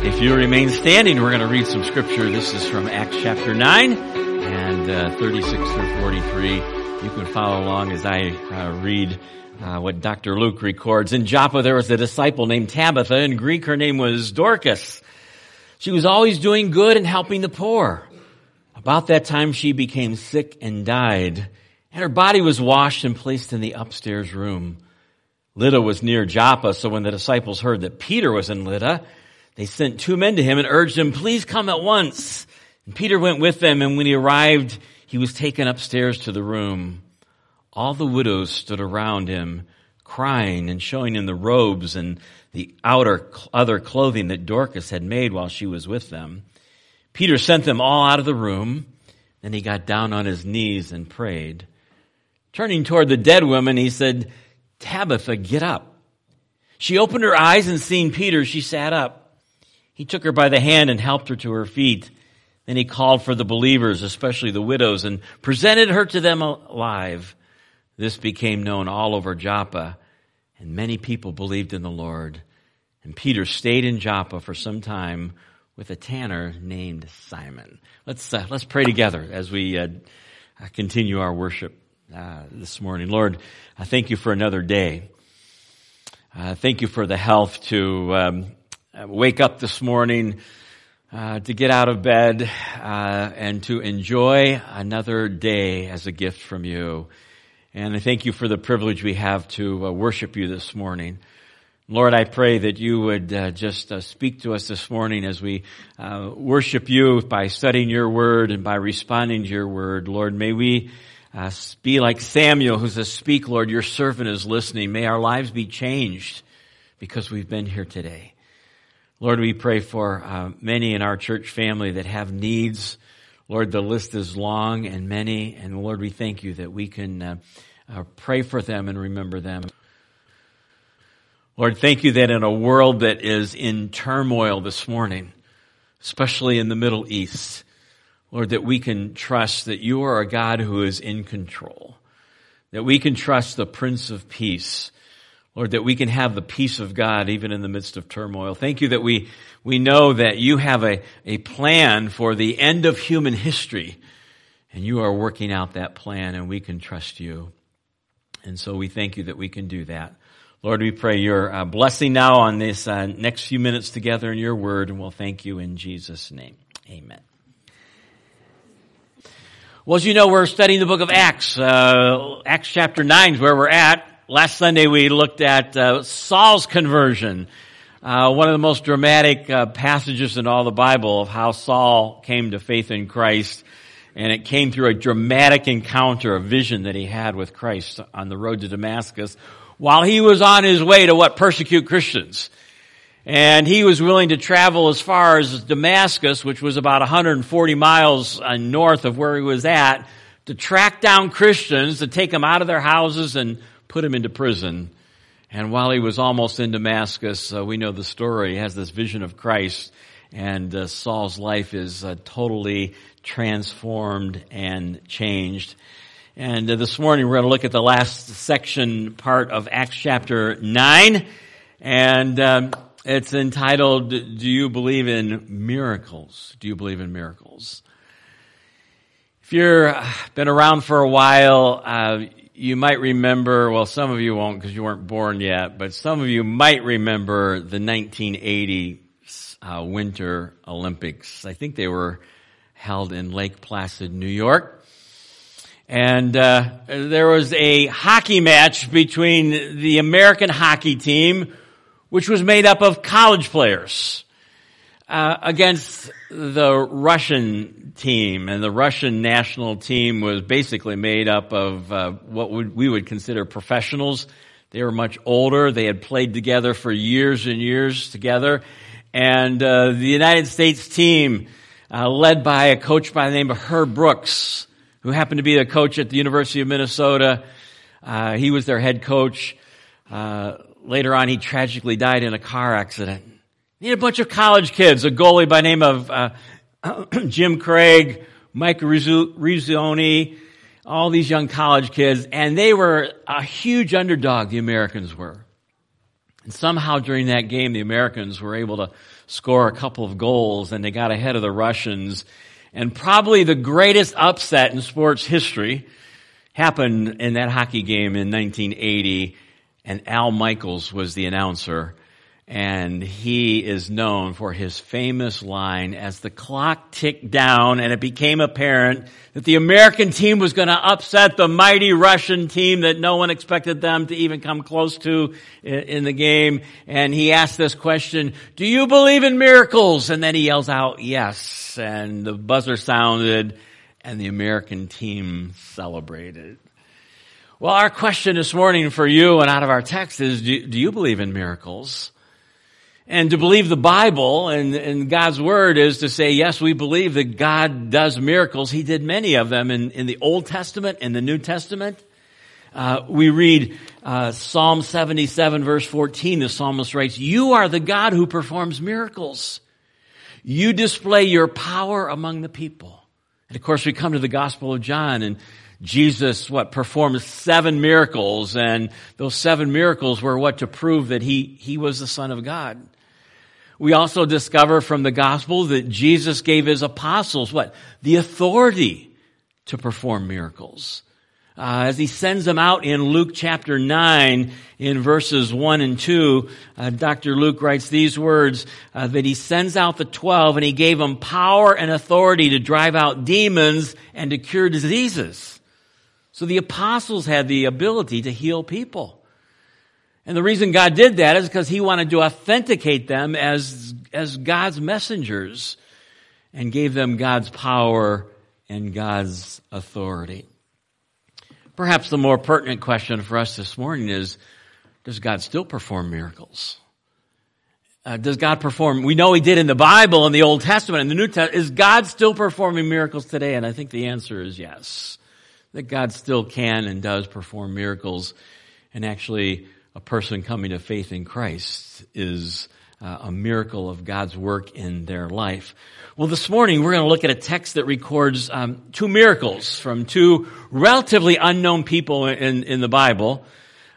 If you remain standing, we're going to read some scripture. This is from Acts chapter 9 and uh, 36 through 43. You can follow along as I uh, read uh, what Dr. Luke records. In Joppa, there was a disciple named Tabitha. In Greek, her name was Dorcas. She was always doing good and helping the poor. About that time, she became sick and died, and her body was washed and placed in the upstairs room. Lydda was near Joppa, so when the disciples heard that Peter was in Lydda, they sent two men to him and urged him, please come at once. And Peter went with them, and when he arrived, he was taken upstairs to the room. All the widows stood around him, crying and showing him the robes and the outer other clothing that Dorcas had made while she was with them. Peter sent them all out of the room. Then he got down on his knees and prayed. Turning toward the dead woman, he said, Tabitha, get up. She opened her eyes and seeing Peter, she sat up. He took her by the hand and helped her to her feet. Then he called for the believers, especially the widows, and presented her to them alive. This became known all over Joppa, and many people believed in the Lord. And Peter stayed in Joppa for some time with a tanner named Simon. Let's uh, let's pray together as we uh, continue our worship uh, this morning. Lord, I thank you for another day. Uh, thank you for the health to um, wake up this morning, uh, to get out of bed, uh, and to enjoy another day as a gift from you. And I thank you for the privilege we have to uh, worship you this morning. Lord, I pray that you would uh, just uh, speak to us this morning as we worship you by studying your word and by responding to your word. Lord, may we be like Samuel who says, speak, Lord, your servant is listening. May our lives be changed because we've been here today. Lord, we pray for uh, many in our church family that have needs. Lord, the list is long and many, and Lord, we thank you that we can uh, uh, pray for them and remember them. Lord, thank you that in a world that is in turmoil this morning, especially in the Middle East, Lord, that we can trust that you are a God who is in control, that we can trust the Prince of Peace, Lord, that we can have the peace of God even in the midst of turmoil. Thank you that we, we know that you have a, a plan for the end of human history and you are working out that plan and we can trust you. And so we thank you that we can do that. Lord, we pray your uh, blessing now on this uh, next few minutes together in your word and we'll thank you in Jesus' name. Amen. Well, as you know, we're studying the book of Acts. Uh, Acts chapter 9 is where we're at. Last Sunday we looked at uh, Saul's conversion, uh, one of the most dramatic uh, passages in all the Bible of how Saul came to faith in Christ, and it came through a dramatic encounter, a vision that he had with Christ on the road to Damascus, while he was on his way to what persecute Christians. And he was willing to travel as far as Damascus, which was about 140 miles uh, north of where he was at, to track down Christians, to take them out of their houses and put him into prison. And while he was almost in Damascus, uh, we know the story. He has this vision of Christ, and uh, Saul's life is uh, totally transformed and changed. And uh, this morning we're going to look at the last section part of Acts chapter 9, and um, it's entitled, Do You Believe in Miracles? Do you believe in miracles? If you've uh, been around for a while, uh, you might remember, well, some of you won't because you weren't born yet, but some of you might remember the 1980 uh, Winter Olympics. I think they were held in Lake Placid, New York. And uh, there was a hockey match between the American hockey team, which was made up of college players, uh, against the Russian team, and the Russian national team was basically made up of uh, what would, we would consider professionals. They were much older. They had played together for years and years together. And uh, the United States team, uh, led by a coach by the name of Herb Brooks, who happened to be the coach at the University of Minnesota. Uh, he was their head coach. Uh, later on, he tragically died in a car accident. Had a bunch of college kids, a goalie by name of uh, Jim Craig, Mike Eruzione, all these young college kids, and they were a huge underdog, the Americans were. And somehow during that game, the Americans were able to score a couple of goals and they got ahead of the Russians. And probably the greatest upset in sports history happened in that hockey game in 1980. And Al Michaels was the announcer and he is known for his famous line as the clock ticked down and it became apparent that the American team was going to upset the mighty Russian team that no one expected them to even come close to in the game. And he asked this question, do you believe in miracles? And then he yells out, yes. And the buzzer sounded and the American team celebrated. Well, our question this morning for you and out of our text is, do, you believe in miracles? And to believe the Bible and, and, God's Word is to say, yes, we believe that God does miracles. He did many of them in, in the Old Testament and the New Testament. Uh, we read uh, Psalm 77 verse 14. The psalmist writes, You are the God who performs miracles. You display your power among the people. And of course we come to the Gospel of John and Jesus, what, performed seven miracles and those seven miracles were what to prove that he, he was the Son of God. We also discover from the gospel that Jesus gave his apostles what? The authority to perform miracles. Uh, as he sends them out in Luke chapter 9 in verses 1 and 2, uh, Dr. Luke writes these words, uh, that he sends out the 12 and he gave them power and authority to drive out demons and to cure diseases. So the apostles had the ability to heal people. And the reason God did that is because He wanted to authenticate them as, as God's messengers and gave them God's power and God's authority. Perhaps the more pertinent question for us this morning is, does God still perform miracles? Uh, does God perform? We know He did in the Bible, in the Old Testament, in the New Testament. Is God still performing miracles today? And I think the answer is yes. That God still can and does perform miracles and actually a person coming to faith in Christ is uh, a miracle of God's work in their life. Well, this morning we're going to look at a text that records um, two miracles from two relatively unknown people in, in the Bible.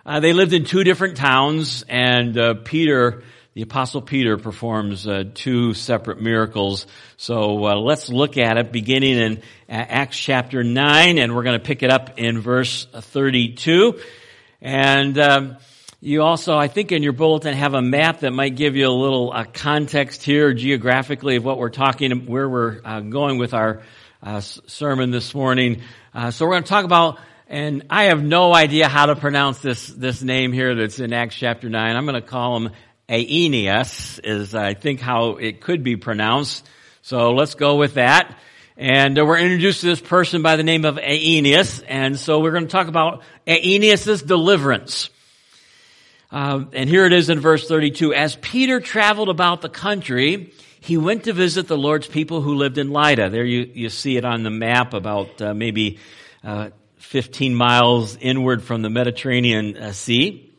Uh, they lived in two different towns, and uh, Peter, the Apostle Peter, performs uh, two separate miracles. So uh, let's look at it, beginning in uh, Acts chapter nine, and we're going to pick it up in verse thirty-two. And um, you also, I think in your bulletin have a map that might give you a little uh, context here geographically of what we're talking, where we're uh, going with our uh, sermon this morning. Uh, so we're going to talk about, and I have no idea how to pronounce this, this name here that's in Acts chapter 9. I'm going to call him Aeneas is I think how it could be pronounced. So let's go with that. And uh, we're introduced to this person by the name of Aeneas. And so we're going to talk about Aeneas' deliverance. Uh, and here it is in verse 32. As Peter traveled about the country, he went to visit the Lord's people who lived in Lydda. There you, you see it on the map about uh, maybe uh, 15 miles inward from the Mediterranean uh, Sea.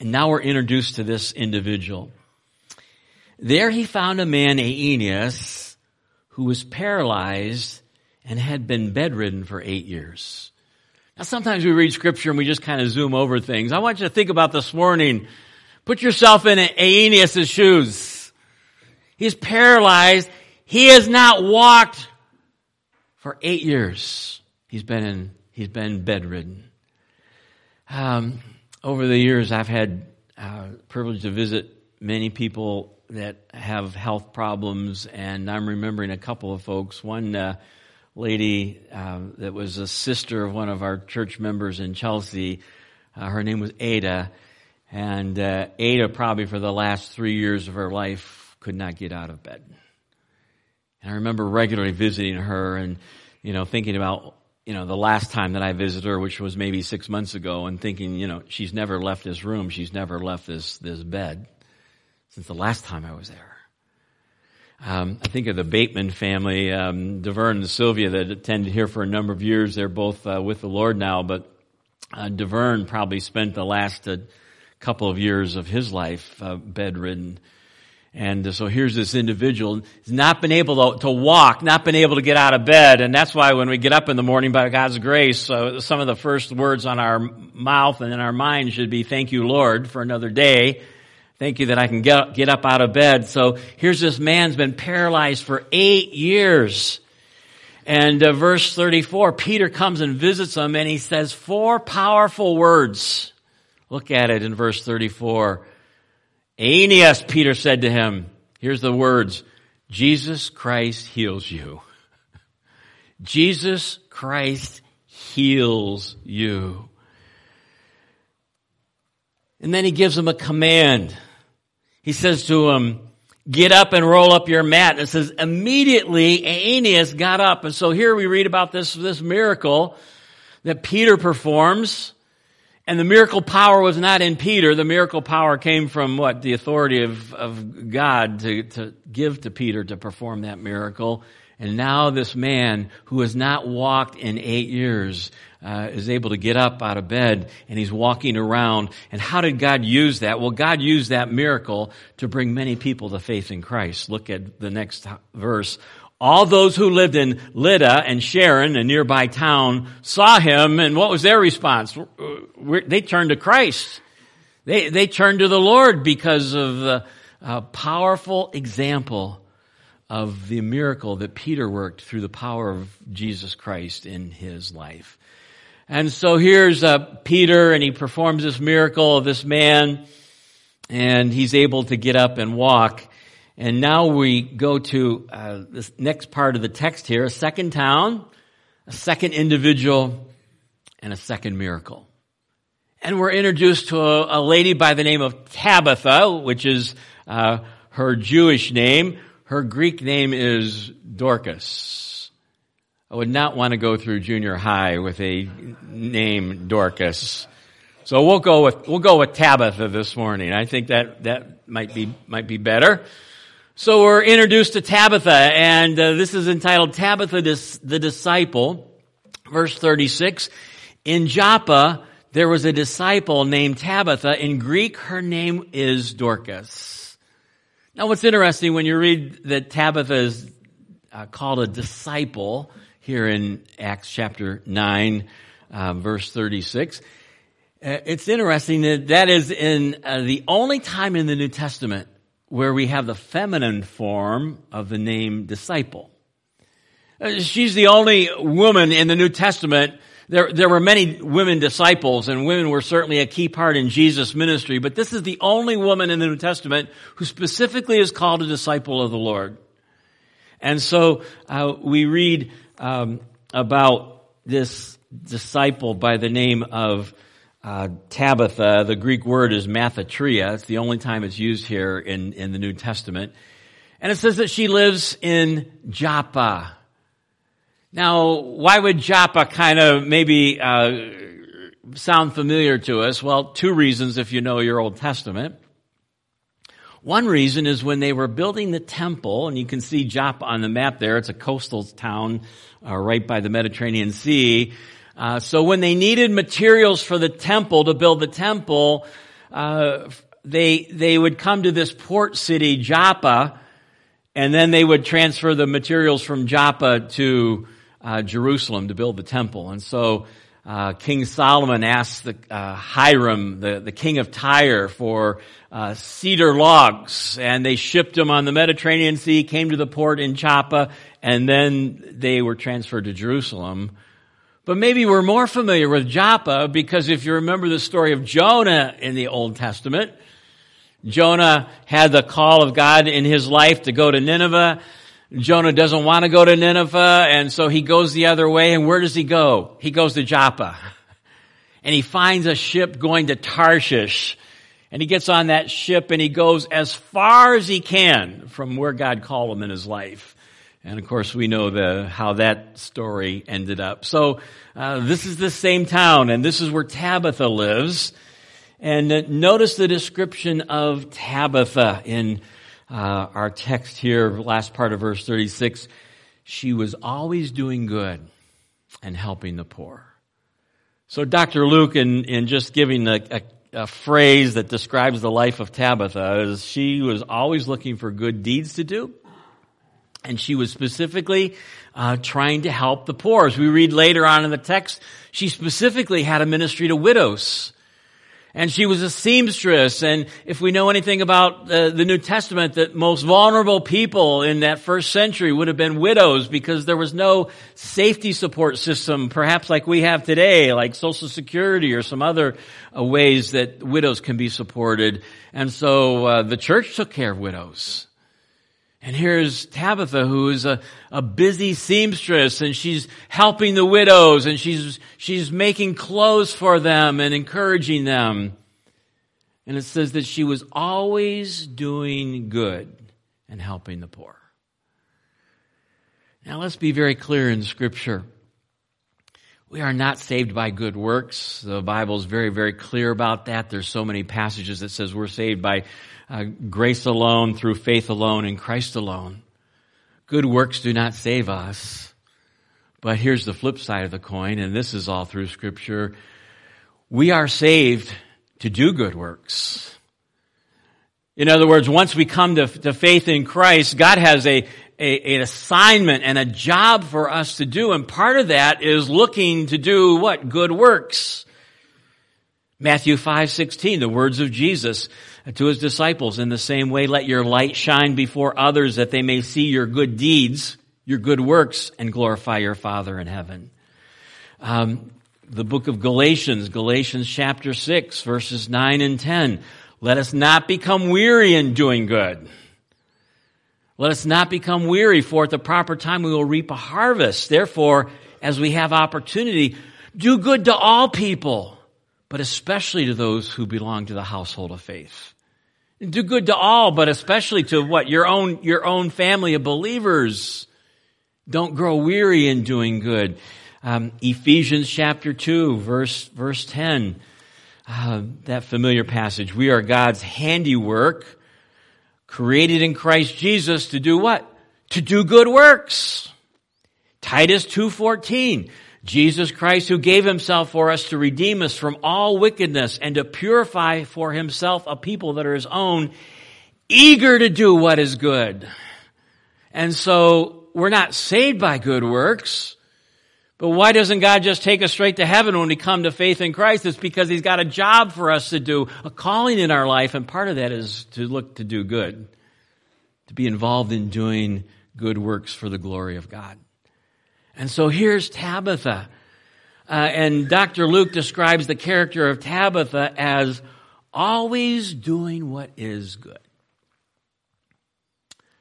And now we're introduced to this individual. There he found a man, Aeneas, who was paralyzed and had been bedridden for eight years. Now, sometimes we read scripture and we just kind of zoom over things. I want you to think about this morning. Put yourself in Aeneas' shoes. He's paralyzed. He has not walked for eight years. He's been in, he's been bedridden. Um, over the years, I've had uh, privilege to visit many people that have health problems, and I'm remembering a couple of folks. One uh, lady uh, that was a sister of one of our church members in Chelsea. Uh, her name was Ada. And uh, Ada, probably for the last three years of her life, could not get out of bed. And I remember regularly visiting her and, you know, thinking about, you know, the last time that I visited her, which was maybe six months ago, and thinking, you know, she's never left this room. She's never left this, this bed since the last time I was there. Um, I think of the Bateman family, um, and Sylvia that attended here for a number of years. They're both uh, with the Lord now, but uh, probably spent the last uh, couple of years of his life uh, bedridden. And so here's this individual, he's not been able to, to, walk, not been able to get out of bed. And that's why when we get up in the morning by God's grace, uh, some of the first words on our mouth and in our mind should be, thank you, Lord, for another day. Thank you that I can get, get up out of bed. So here's this man's been paralyzed for eight years. And uh, verse 34, Peter comes and visits him and he says four powerful words. Look at it in verse 34. Aeneas, Peter said to him, here's the words, Jesus Christ heals you. Jesus Christ heals you. And then he gives him a command. He says to him, get up and roll up your mat. And it says immediately Aeneas got up. And so here we read about this, this miracle that Peter performs. And the miracle power was not in Peter. The miracle power came from what? The authority of, of God to, to give to Peter to perform that miracle. And now this man who has not walked in eight years uh, is able to get up out of bed and he's walking around. And how did God use that? Well, God used that miracle to bring many people to faith in Christ. Look at the next verse. All those who lived in Lydda and Sharon, a nearby town, saw him, and what was their response? They turned to Christ. They, they turned to the Lord because of the uh, powerful example of the miracle that Peter worked through the power of Jesus Christ in his life. And so here's uh, Peter, and he performs this miracle of this man, and he's able to get up and walk. And now we go to uh, this next part of the text here, a second town, a second individual, and a second miracle. And we're introduced to a, a lady by the name of Tabitha, which is uh, her Jewish name. Her Greek name is Dorcas. I would not want to go through junior high with a name Dorcas. So we'll go with we'll go with Tabitha this morning. I think that that might be might be better. So we're introduced to Tabitha, and uh, this is entitled Tabitha the Disciple, verse 36. In Joppa, there was a disciple named Tabitha. In Greek, her name is Dorcas. Now, what's interesting when you read that Tabitha is uh, called a disciple here in Acts chapter 9, uh, verse 36, uh, it's interesting that that is in uh, the only time in the New Testament where we have the feminine form of the name disciple. Uh, she's the only woman in the New Testament. There, there were many women disciples, and women were certainly a key part in Jesus' ministry, but this is the only woman in the New Testament who specifically is called a disciple of the Lord. And so uh, we read um, about this disciple by the name of uh, Tabitha, the Greek word is mathatria. It's the only time it's used here in, in the New Testament. And it says that she lives in Joppa. Now, why would Joppa kind of maybe uh, sound familiar to us? Well, two reasons if you know your Old Testament. One reason is when they were building the temple, and you can see Joppa on the map there. It's a coastal town uh, right by the Mediterranean Sea. Uh, so when they needed materials for the temple to build the temple, uh, they they would come to this port city, Joppa, and then they would transfer the materials from Joppa to uh, Jerusalem to build the temple. And so uh, King Solomon asked the uh, Hiram, the, the king of Tyre, for uh, cedar logs, and they shipped them on the Mediterranean Sea, came to the port in Joppa, and then they were transferred to Jerusalem but maybe we're more familiar with Joppa because if you remember the story of Jonah in the Old Testament, Jonah had the call of God in his life to go to Nineveh. Jonah doesn't want to go to Nineveh, and so he goes the other way. And where does he go? He goes to Joppa. And he finds a ship going to Tarshish. And he gets on that ship and he goes as far as he can from where God called him in his life. And of course, we know the, how that story ended up. So, uh, this is the same town, and this is where Tabitha lives. And uh, notice the description of Tabitha in uh, our text here, last part of verse 36. She was always doing good and helping the poor. So Dr. Luke, in, in just giving a, a, a phrase that describes the life of Tabitha is she was always looking for good deeds to do. And she was specifically uh, trying to help the poor. As we read later on in the text, she specifically had a ministry to widows. And she was a seamstress. And if we know anything about uh, the New Testament, that most vulnerable people in that first century would have been widows because there was no safety support system, perhaps like we have today, like Social Security or some other uh, ways that widows can be supported. And so uh, the church took care of widows. And here's Tabitha, who is a, a busy seamstress, and she's helping the widows, and she's, she's making clothes for them and encouraging them. And it says that she was always doing good and helping the poor. Now let's be very clear in Scripture. We are not saved by good works. The Bible is very, very clear about that. There's so many passages that says we're saved by uh, grace alone, through faith alone, in Christ alone. Good works do not save us. But here's the flip side of the coin, and this is all through scripture. We are saved to do good works. In other words, once we come to, to faith in Christ, God has a, a, an assignment and a job for us to do, and part of that is looking to do what? Good works. Matthew 5, 16, the words of Jesus to his disciples. In the same way, let your light shine before others that they may see your good deeds, your good works, and glorify your Father in heaven. Um, the book of Galatians, Galatians chapter 6, verses 9 and 10. Let us not become weary in doing good. Let us not become weary, for at the proper time we will reap a harvest. Therefore, as we have opportunity, do good to all people, but especially to those who belong to the household of faith. Do good to all, but especially to what? Your own, your own family of believers. Don't grow weary in doing good. Um, Ephesians chapter 2, verse, verse 10. Uh, that familiar passage. We are God's handiwork, created in Christ Jesus to do what? To do good works. Titus 2.14. Jesus Christ who gave himself for us to redeem us from all wickedness and to purify for himself a people that are his own, eager to do what is good. And so we're not saved by good works. But why doesn't God just take us straight to heaven when we come to faith in Christ? It's because He's got a job for us to do, a calling in our life, and part of that is to look to do good, to be involved in doing good works for the glory of God. And so here's Tabitha. Uh, and Dr. Luke describes the character of Tabitha as always doing what is good.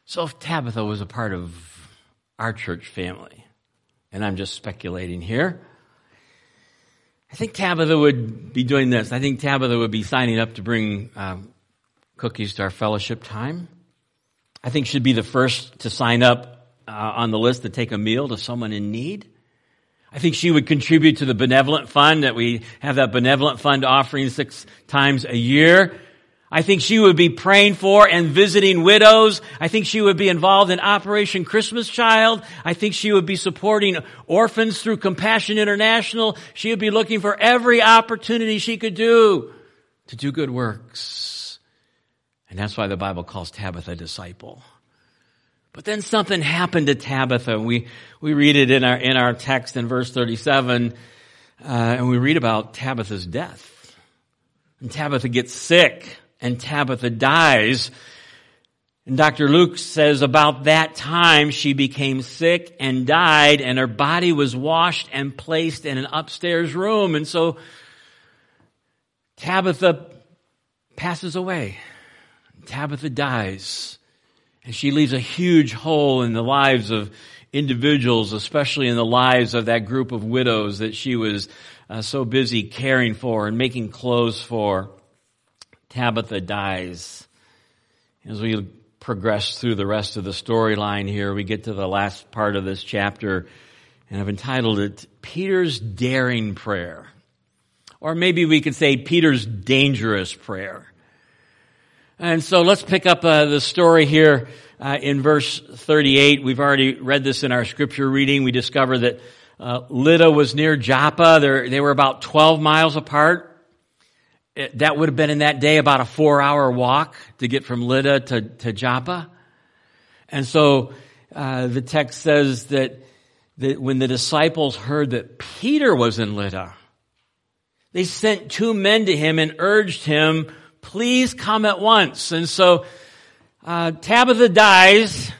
So if Tabitha was a part of our church family, and I'm just speculating here, I think Tabitha would be doing this. I think Tabitha would be signing up to bring um, cookies to our fellowship time. I think she'd be the first to sign up uh, on the list to take a meal to someone in need. I think she would contribute to the benevolent fund that we have that benevolent fund offering six times a year. I think she would be praying for and visiting widows. I think she would be involved in Operation Christmas Child. I think she would be supporting orphans through Compassion International. She would be looking for every opportunity she could do to do good works. And that's why the Bible calls Tabitha a disciple. But then something happened to Tabitha. We, we read it in our, in our text in verse 37, uh, and we read about Tabitha's death. And Tabitha gets sick, and Tabitha dies. And Dr. Luke says about that time she became sick and died, and her body was washed and placed in an upstairs room. And so Tabitha passes away. Tabitha dies. She leaves a huge hole in the lives of individuals, especially in the lives of that group of widows that she was uh, so busy caring for and making clothes for. Tabitha dies. As we progress through the rest of the storyline here, we get to the last part of this chapter, and I've entitled it Peter's Daring Prayer. Or maybe we could say Peter's Dangerous Prayer. And so let's pick up uh, the story here uh, in verse 38. We've already read this in our scripture reading. We discover that uh, Lydda was near Joppa. They're, they were about 12 miles apart. it, that would have been in that day about a four hour walk to get from Lydda to, to Joppa. And so uh, the text says that, that when the disciples heard that Peter was in Lydda, they sent two men to him and urged him, please come at once. And so uh, Tabitha dies.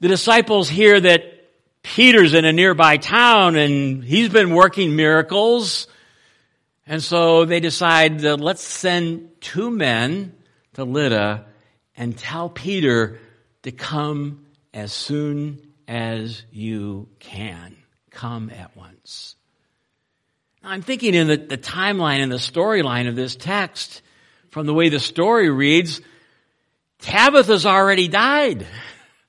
The disciples hear that Peter's in a nearby town and he's been working miracles. And so they decide that let's send two men to Lydda and tell Peter to come as soon as you can. Come at once. Now, I'm thinking in the, the timeline and the storyline of this text, from the way the story reads, Tabitha's already died.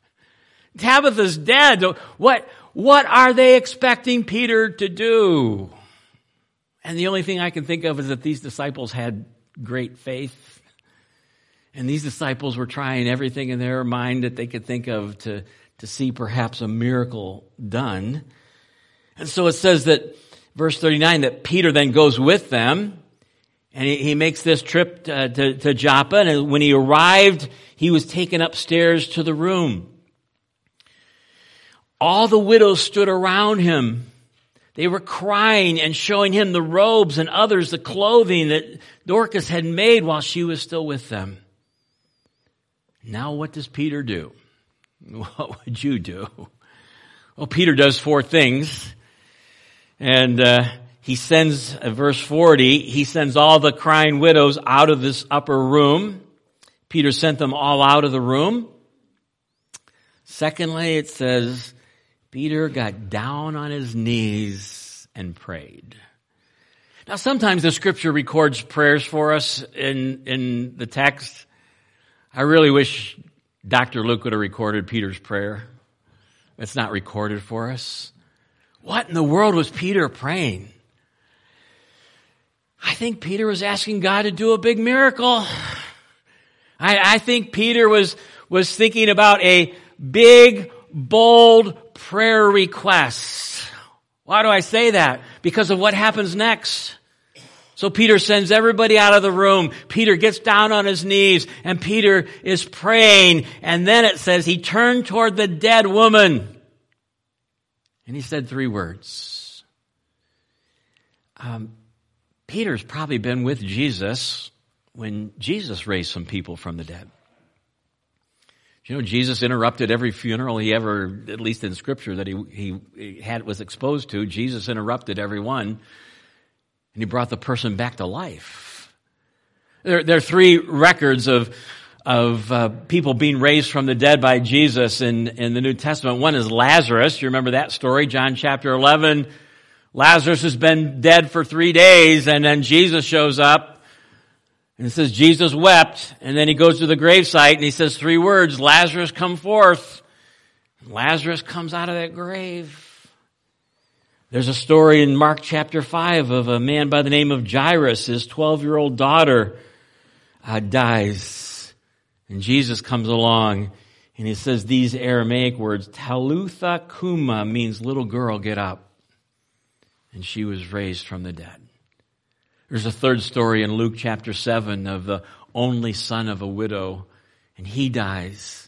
Tabitha's dead. What, what are they expecting Peter to do? And the only thing I can think of is that these disciples had great faith. And these disciples were trying everything in their mind that they could think of to, to see perhaps a miracle done. And so it says that, verse 39, that Peter then goes with them and he, he makes this trip to, to, to Joppa. And when he arrived, he was taken upstairs to the room. All the widows stood around him. They were crying and showing him the robes and others the clothing that Dorcas had made while she was still with them. Now, what does Peter do? What would you do? Well, Peter does four things. And uh, he sends, uh, verse 40, he sends all the crying widows out of this upper room. Peter sent them all out of the room. Secondly, it says, Peter got down on his knees and prayed. Now sometimes the scripture records prayers for us in, in the text. I really wish Dr. Luke would have recorded Peter's prayer. It's not recorded for us. What in the world was Peter praying? I think Peter was asking God to do a big miracle. I, I think Peter was, was thinking about a big, bold prayer request. Why do I say that? Because of what happens next. So Peter sends everybody out of the room. Peter gets down on his knees and Peter is praying. And then it says he turned toward the dead woman and he said three words. Um, Peter's probably been with Jesus when Jesus raised some people from the dead. You know, Jesus interrupted every funeral he ever, at least in scripture that he, he had, was exposed to. Jesus interrupted every one and he brought the person back to life. There, there are three records of, of uh, people being raised from the dead by Jesus in, in the New Testament. One is Lazarus. You remember that story, John chapter 11. Lazarus has been dead for three days and then Jesus shows up and says Jesus wept, and then he goes to the gravesite and he says three words, Lazarus come forth. Lazarus comes out of that grave. There's a story in Mark chapter 5 of a man by the name of Jairus. His 12 year old daughter uh, dies. And Jesus comes along and he says these Aramaic words, Talitha Kuma means little girl, get up. And she was raised from the dead. There's a third story in Luke chapter 7 of the only son of a widow, and he dies.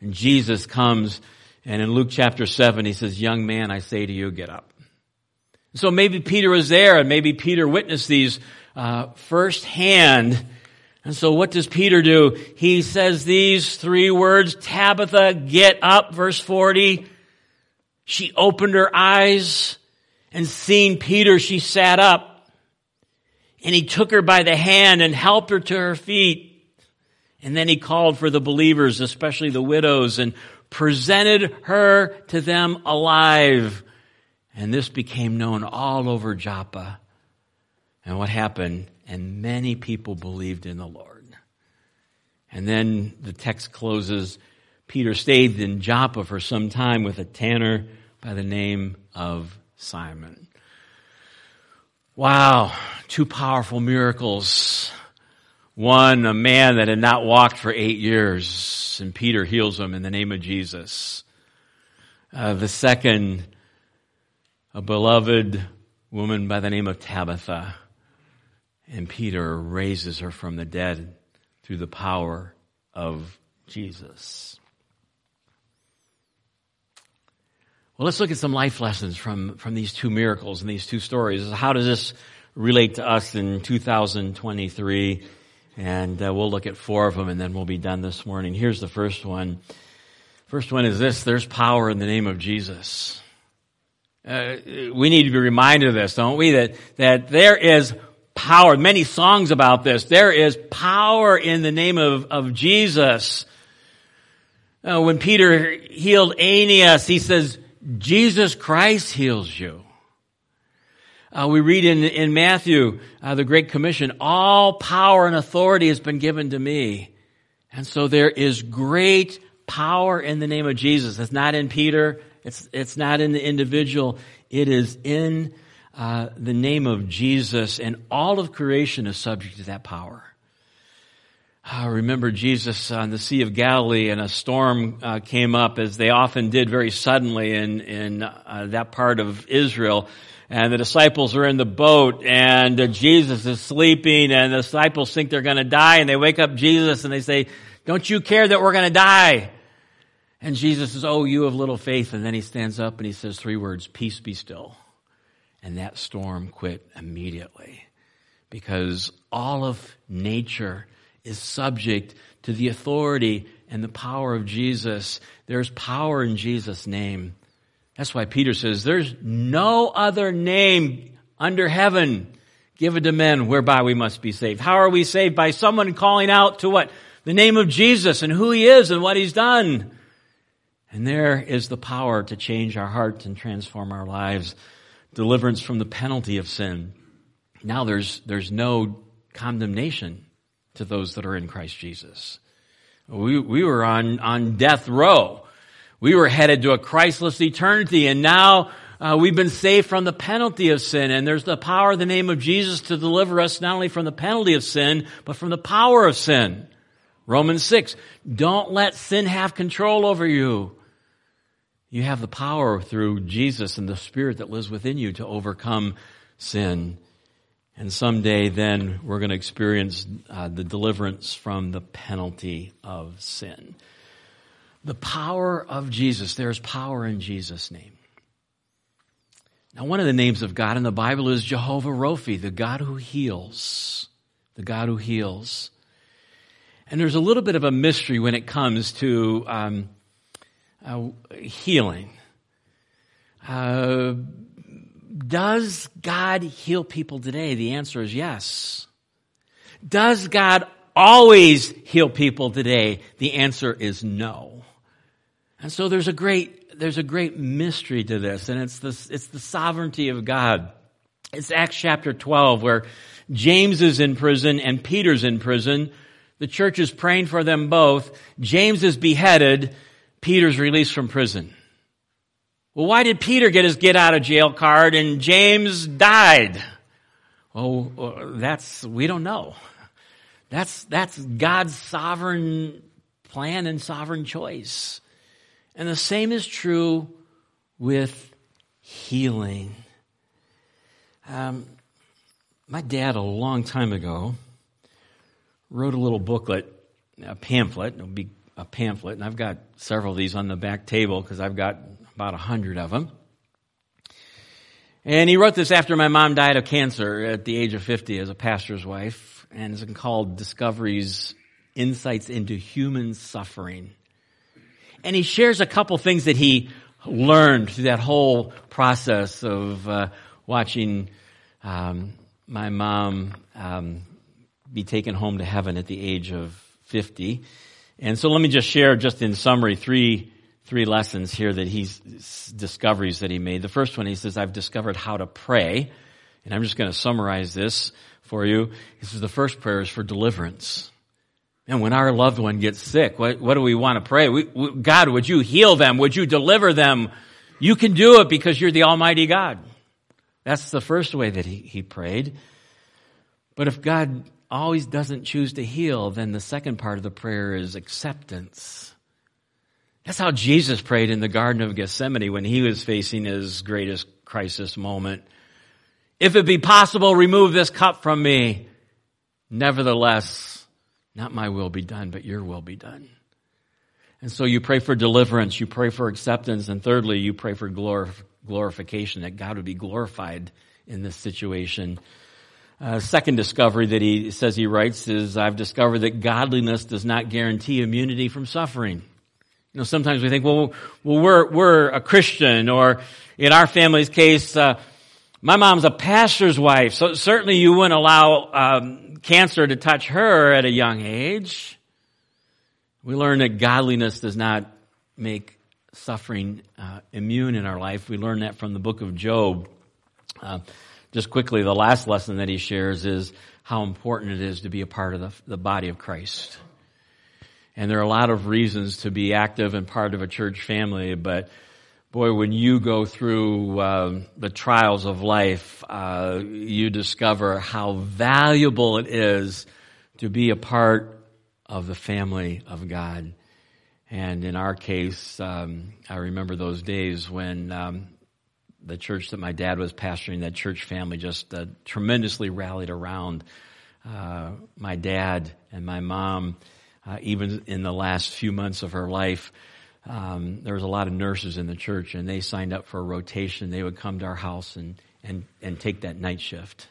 And Jesus comes, and in Luke chapter 7, he says, Young man, I say to you, get up. So maybe Peter was there, and maybe Peter witnessed these uh, firsthand. And so what does Peter do? He says these three words, Tabitha, get up, verse 40. She opened her eyes, and seeing Peter, she sat up. And he took her by the hand and helped her to her feet. And then he called for the believers, especially the widows, and presented her to them alive. And this became known all over Joppa. And what happened? And many people believed in the Lord. And then the text closes. Peter stayed in Joppa for some time with a tanner by the name of Simon. Wow, two powerful miracles. One, a man that had not walked for eight years, and Peter heals him in the name of Jesus. Uh, the second, a beloved woman by the name of Tabitha. And Peter raises her from the dead through the power of Jesus. Well, let's look at some life lessons from, from these two miracles and these two stories. How does this relate to us in 2023? And uh, we'll look at four of them and then we'll be done this morning. Here's the first one. First one is this there's power in the name of Jesus. Uh, we need to be reminded of this, don't we? That, that there is power. Many songs about this. There is power in the name of, of Jesus. Uh, when Peter healed Aeneas, he says, Jesus Christ heals you. Uh, we read in, in Matthew, uh, the Great Commission, all power and authority has been given to me. And so there is great power in the name of Jesus. It's not in Peter. It's, it's not in the individual. It is in uh, the name of Jesus, and all of creation is subject to that power. I remember Jesus on the Sea of Galilee, and a storm uh, came up, as they often did very suddenly in in uh, that part of Israel. And the disciples are in the boat, and uh, Jesus is sleeping, and the disciples think they're going to die, and they wake up Jesus, and they say, "Don't you care that we're going to die?" And Jesus says, Oh, you have little faith. And then he stands up and he says three words, Peace be still. And that storm quit immediately because all of nature is subject to the authority and the power of Jesus. There's power in Jesus' name. That's why Peter says, There's no other name under heaven given to men whereby we must be saved. How are we saved? By someone calling out to what? The name of Jesus and who he is and what he's done. And there is the power to change our hearts and transform our lives. Deliverance from the penalty of sin. Now there's, there's no condemnation to those that are in Christ Jesus. We, we were on, on death row. We were headed to a Christless eternity and now uh, we've been saved from the penalty of sin and there's the power of the name of Jesus to deliver us not only from the penalty of sin, but from the power of sin. Romans 6, don't let sin have control over you. You have the power through Jesus and the Spirit that lives within you to overcome sin. And someday then we're going to experience uh, the deliverance from the penalty of sin. The power of Jesus. There's power in Jesus' name. Now, one of the names of God in the Bible is Jehovah Rophi, the God who heals. The God who heals. And there's a little bit of a mystery when it comes to um, uh, healing. Uh, does God heal people today? The answer is yes. Does God always heal people today? The answer is no. And so there's a great, there's a great mystery to this, and it's the, it's the sovereignty of God. It's Acts chapter 12 where James is in prison and Peter's in prison. The church is praying for them both. James is beheaded. Peter's released from prison. Well, why did Peter get his get out of jail card and James died? Well, that's, we don't know. That's, that's God's sovereign plan and sovereign choice. And the same is true with healing. Um, my dad, a long time ago, wrote a little booklet, a pamphlet. It'll be a pamphlet, and I've got several of these on the back table because I've got about a hundred of them. And he wrote this after my mom died of cancer at the age of 50 as a pastor's wife, and it's called Discoveries, Insights into Human Suffering. And he shares a couple things that he learned through that whole process of uh, watching um, my mom um, be taken home to heaven at the age of 50. And so let me just share, just in summary, three, three lessons here that he's, discoveries that he made. The first one, he says, I've discovered how to pray. And I'm just going to summarize this for you. This is the first prayer is for deliverance. And when our loved one gets sick, what, what do we want to pray? We, we, God, would you heal them? Would you deliver them? You can do it because you're the Almighty God. That's the first way that he, he prayed. But if God always doesn't choose to heal, then the second part of the prayer is acceptance. That's how Jesus prayed in the Garden of Gethsemane when he was facing his greatest crisis moment. If it be possible, remove this cup from me. Nevertheless, not my will be done, but your will be done. And so you pray for deliverance, you pray for acceptance, and thirdly, you pray for glorif- glorification, that God would be glorified in this situation. Uh, second discovery that he says he writes is, I've discovered that godliness does not guarantee immunity from suffering. You know, sometimes we think, well, well, we're, we're a Christian, or in our family's case, uh, my mom's a pastor's wife, so certainly you wouldn't allow um, cancer to touch her at a young age. We learn that godliness does not make suffering uh, immune in our life. We learn that from the book of Job. Uh, just quickly, the last lesson that he shares is how important it is to be a part of the, the body of Christ. And there are a lot of reasons to be active and part of a church family, but boy, when you go through uh, the trials of life, uh, you discover how valuable it is to be a part of the family of God. And in our case, um, I remember those days when um, the church that my dad was pastoring, that church family just uh, tremendously rallied around uh, my dad and my mom. Uh, even in the last few months of her life, um, there was a lot of nurses in the church, and they signed up for a rotation. They would come to our house and and and take that night shift,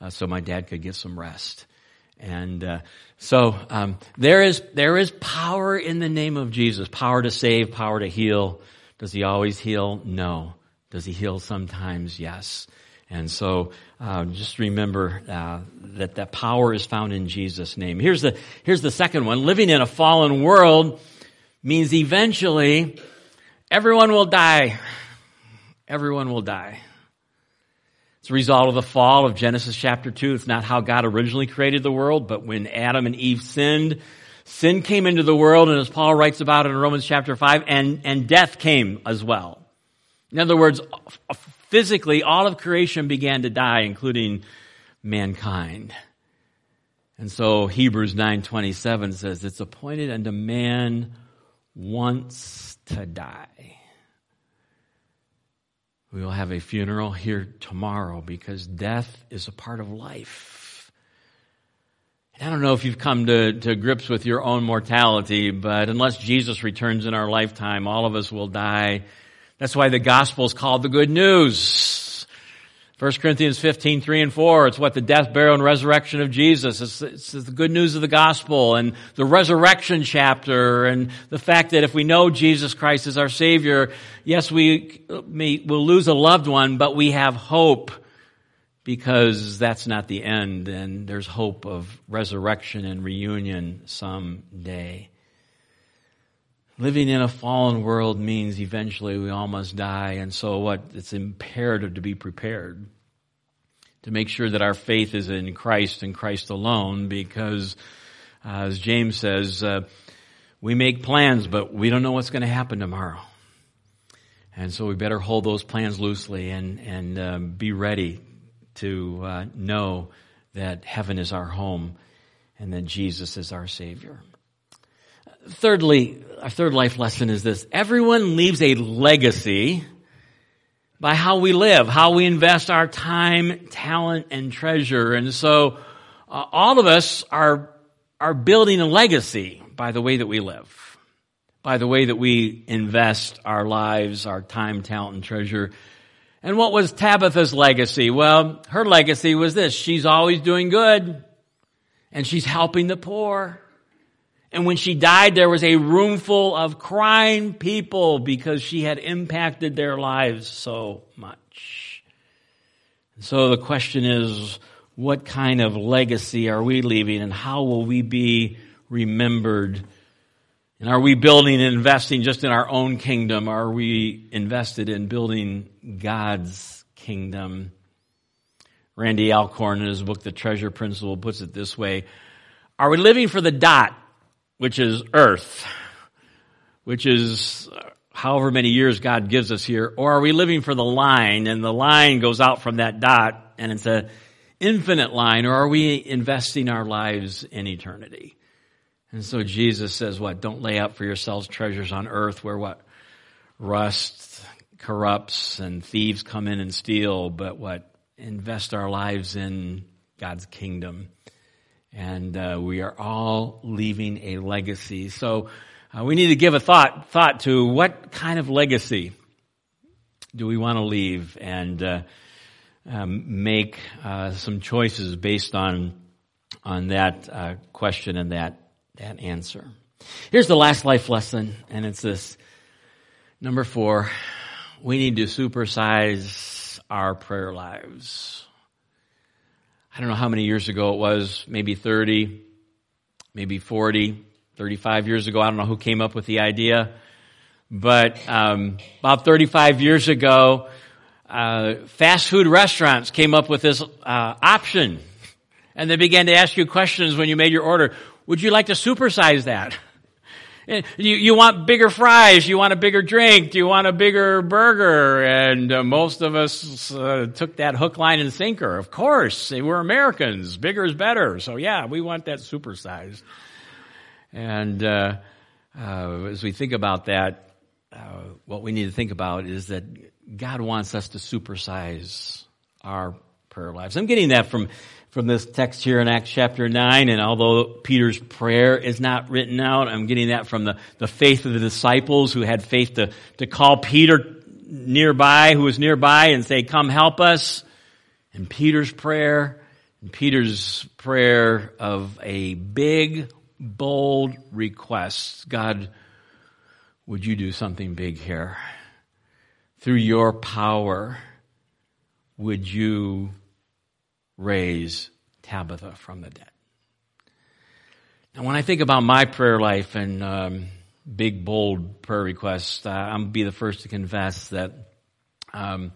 uh, so my dad could get some rest. And uh, so um, there is there is power in the name of Jesus, power to save, power to heal. Does he always heal? No. Does he heal sometimes? Yes. And so uh, just remember uh, that that power is found in Jesus' name. Here's the here's the second one. Living in a fallen world means eventually everyone will die. Everyone will die. It's a result of the fall of Genesis chapter 2. It's not how God originally created the world, but when Adam and Eve sinned, sin came into the world, and as Paul writes about it in Romans chapter 5, and, and death came as well. In other words, physically, all of creation began to die, including mankind. And so Hebrews 9:27 says it's appointed unto man once to die. We will have a funeral here tomorrow because death is a part of life. And I don't know if you've come to, to grips with your own mortality, but unless Jesus returns in our lifetime, all of us will die. That's why the gospel is called the good news. 1 Corinthians 15, 3 and 4, it's what the death, burial, and resurrection of Jesus. It's, it's, the good news of the gospel and the resurrection chapter and the fact that if we know Jesus Christ is our Savior, yes, we may, will lose a loved one, but we have hope because that's not the end and there's hope of resurrection and reunion someday. Living in a fallen world means eventually we all must die, and so what? It's imperative to be prepared. To make sure that our faith is in Christ and Christ alone, because uh, as James says, uh, we make plans, but we don't know what's going to happen tomorrow. And so we better hold those plans loosely and, and um, be ready to uh, know that heaven is our home and that Jesus is our Savior. Thirdly, our third life lesson is this. Everyone leaves a legacy by how we live, how we invest our time, talent, and treasure. And so, uh, all of us are, are building a legacy by the way that we live, by the way that we invest our lives, our time, talent, and treasure. And what was Tabitha's legacy? Well, her legacy was this. She's always doing good and she's helping the poor. And when she died, there was a room full of crying people because she had impacted their lives so much. so the question is, what kind of legacy are we leaving and how will we be remembered? And are we building and investing just in our own kingdom? Are we invested in building God's kingdom? Randy Alcorn in his book, The Treasure Principle, puts it this way. Are we living for the dot which is earth, which is however many years God gives us here, or are we living for the line and the line goes out from that dot and it's an infinite line, or are we investing our lives in eternity? And so Jesus says what? Don't lay up for yourselves treasures on earth where what? Rust corrupts and thieves come in and steal, but what? Invest our lives in God's kingdom. And uh, we are all leaving a legacy. So uh, we need to give a thought thought to what kind of legacy do we want to leave, and uh, um, make uh, some choices based on on that uh, question and that that answer. Here's the last life lesson, and it's this. Number four, we need to supersize our prayer lives. I don't know how many years ago it was, maybe 30, maybe 40, 35 years ago. I don't know who came up with the idea. But um, about 35 years ago, uh, fast food restaurants came up with this uh, option. And they began to ask you questions when you made your order. Would you like to supersize that? You, you want bigger fries, you want a bigger drink, you want a bigger burger, and uh, most of us uh, took that hook, line, and sinker. Of course, we're Americans. Bigger is better. So yeah, we want that supersize. And uh, uh, as we think about that, uh, what we need to think about is that God wants us to supersize our prayer lives. I'm getting that from from this text here in Acts chapter 9. And although Peter's prayer is not written out, I'm getting that from the, the faith of the disciples who had faith to, to call Peter nearby, who was nearby and say, come help us. And Peter's prayer, and Peter's prayer of a big, bold request. God, would you do something big here? Through your power, would you raise Tabitha from the dead. Now, when I think about my prayer life and um, big, bold prayer requests, uh, I'm be the first to confess that um,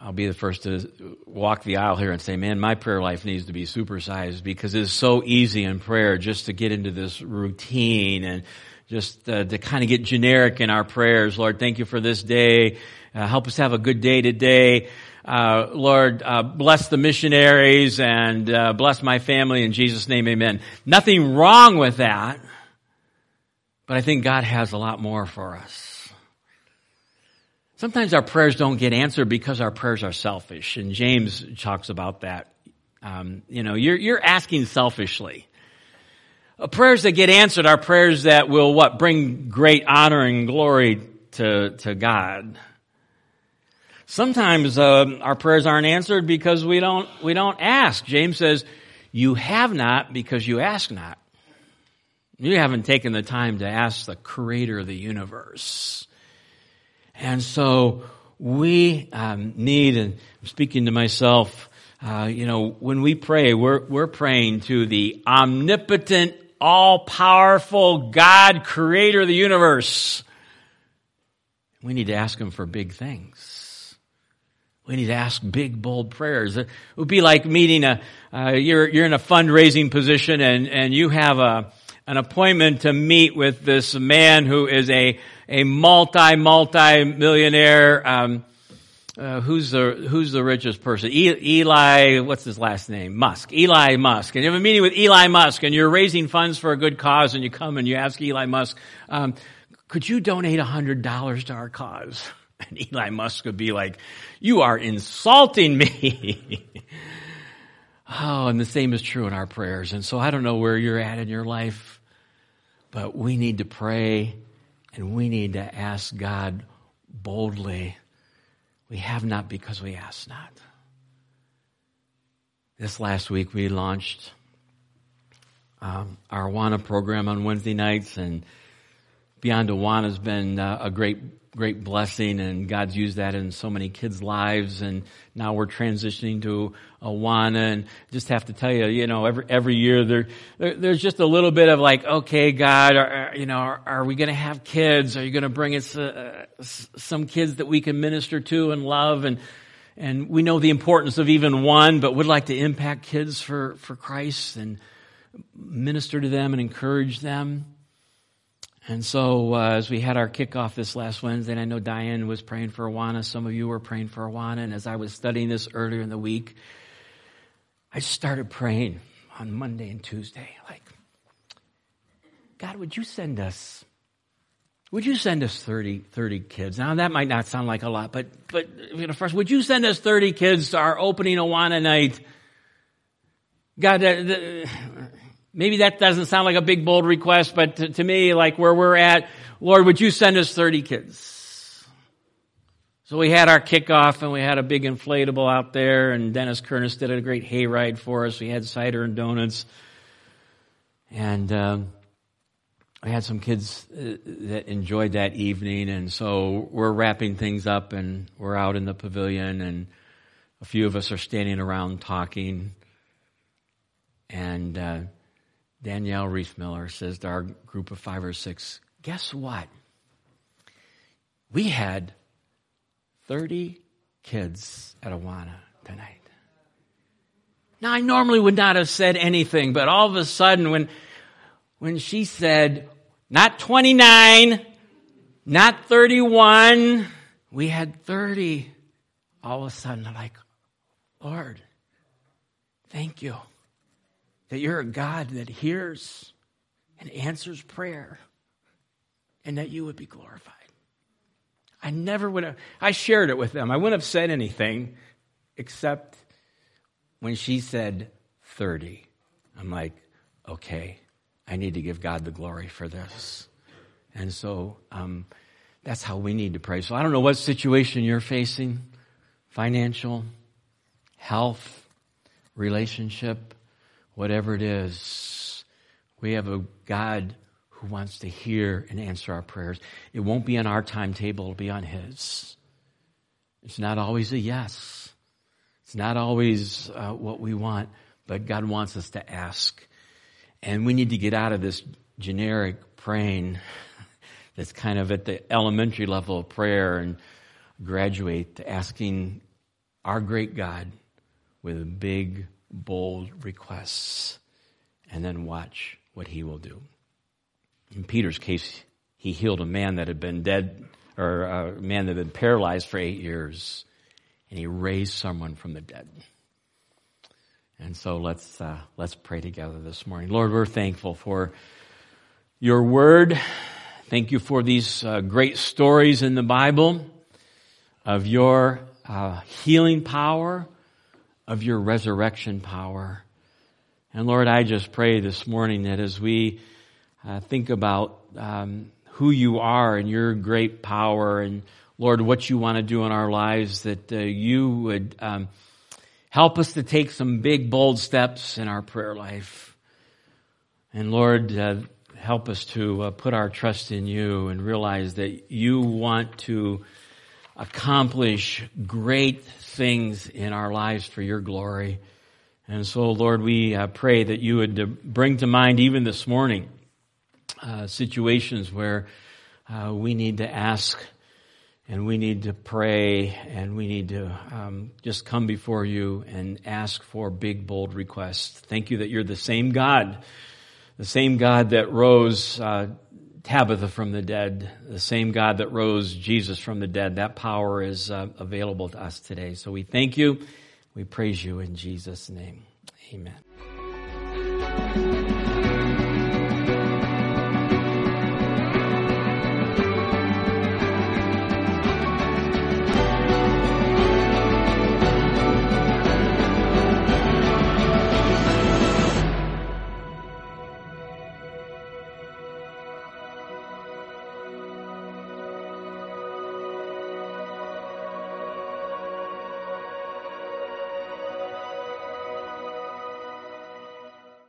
I'll be the first to walk the aisle here and say, man, my prayer life needs to be supersized because it's so easy in prayer just to get into this routine and just uh, to kind of get generic in our prayers. Lord, thank you for this day. Uh, help us have a good day today. Uh, Lord, uh, bless the missionaries and uh, bless my family in Jesus' name, amen. Nothing wrong with that, but I think God has a lot more for us. Sometimes our prayers don't get answered because our prayers are selfish, and James talks about that. Um, you know, you're, you're asking selfishly. Uh, prayers that get answered are prayers that will what bring great honor and glory to to God. Sometimes uh, our prayers aren't answered because we don't we don't ask. James says, "You have not because you ask not." You haven't taken the time to ask the Creator of the universe, and so we um, need. And I'm speaking to myself. Uh, you know, when we pray, we're we're praying to the omnipotent, all powerful God, Creator of the universe. We need to ask Him for big things. We need to ask big, bold prayers. It would be like meeting a, uh, you're, you're in a fundraising position and, and you have a, an appointment to meet with this man who is a, a multi, multi millionaire, um, uh, who's the who's the richest person? E- Eli, what's his last name? Musk. Eli Musk. And you have a meeting with Eli Musk, and you're raising funds for a good cause, and you come and you ask Eli Musk, um, "Could you donate a hundred dollars to our cause?" And Eli Musk would be like, you are insulting me. oh, and the same is true in our prayers. And so I don't know where you're at in your life, but we need to pray and we need to ask God boldly. We have not because we ask not. This last week we launched um, our Awana program on Wednesday nights and Beyond Awana has been uh, a great great blessing and God's used that in so many kids' lives and now we're transitioning to Awana and just have to tell you, you know, every, every year there, there there's just a little bit of like, okay, God, are, you know, are, are we going to have kids? Are you going to bring us uh, some kids that we can minister to and love and, and we know the importance of even one, but would like to impact kids for, for Christ and minister to them and encourage them. And so, uh, as we had our kickoff this last Wednesday, and I know Diane was praying for Awana, some of you were praying for Awana, and as I was studying this earlier in the week, I started praying on Monday and Tuesday, like, God, would you send us, would you send us 30, 30 kids? Now that might not sound like a lot, but, but, you know, first, would you send us 30 kids to our opening Awana night? God, maybe that doesn't sound like a big, bold request, but to, to me, like where we're at, Lord, would you send us 30 kids? So we had our kickoff and we had a big inflatable out there and Dennis Kernis did a great hayride for us. We had cider and donuts. And um, we had some kids uh, that enjoyed that evening. And so we're wrapping things up and we're out in the pavilion and a few of us are standing around talking. And uh, Danielle Reese Miller says to our group of five or six, guess what? We had 30 kids at Awana tonight. Now, I normally would not have said anything, but all of a sudden, when, when she said, not 29, not 31, we had 30, all of a sudden, I'm like, Lord, thank you that you're a God that hears and answers prayer and that you would be glorified. I never would have, I shared it with them. I wouldn't have said anything except when she said 30. I'm like, okay, I need to give God the glory for this. And so um, that's how we need to pray. So I don't know what situation you're facing financial, health, relationship, whatever it is. We have a God who wants to hear and answer our prayers. It won't be on our timetable, it'll be on His. It's not always a yes. It's not always uh, what we want, but God wants us to ask. And we need to get out of this generic praying that's kind of at the elementary level of prayer and graduate to asking our great God with a big, bold requests and then watch what he will do. In Peter's case, he healed a man that had been dead, or a man that had been paralyzed for eight years, and he raised someone from the dead. And so let's uh, let's pray together this morning. Lord, we're thankful for your word. Thank you for these uh, great stories in the Bible of your uh, healing power, of your resurrection power. And Lord, I just pray this morning that as we uh, think about um, who you are and your great power and Lord, what you want to do in our lives, that uh, you would um, help us to take some big, bold steps in our prayer life. And Lord, uh, help us to uh, put our trust in you and realize that you want to accomplish great things in our lives for your glory. And so, Lord, we uh, pray that you would uh, bring to mind even this morning uh, situations where uh, we need to ask and we need to pray and we need to um, just come before you and ask for big, bold requests. Thank you that you're the same God, the same God that rose uh, Tabitha from the dead, the same God that rose Jesus from the dead. That power is uh, available to us today. So we thank you. We praise you in Jesus' name. Amen.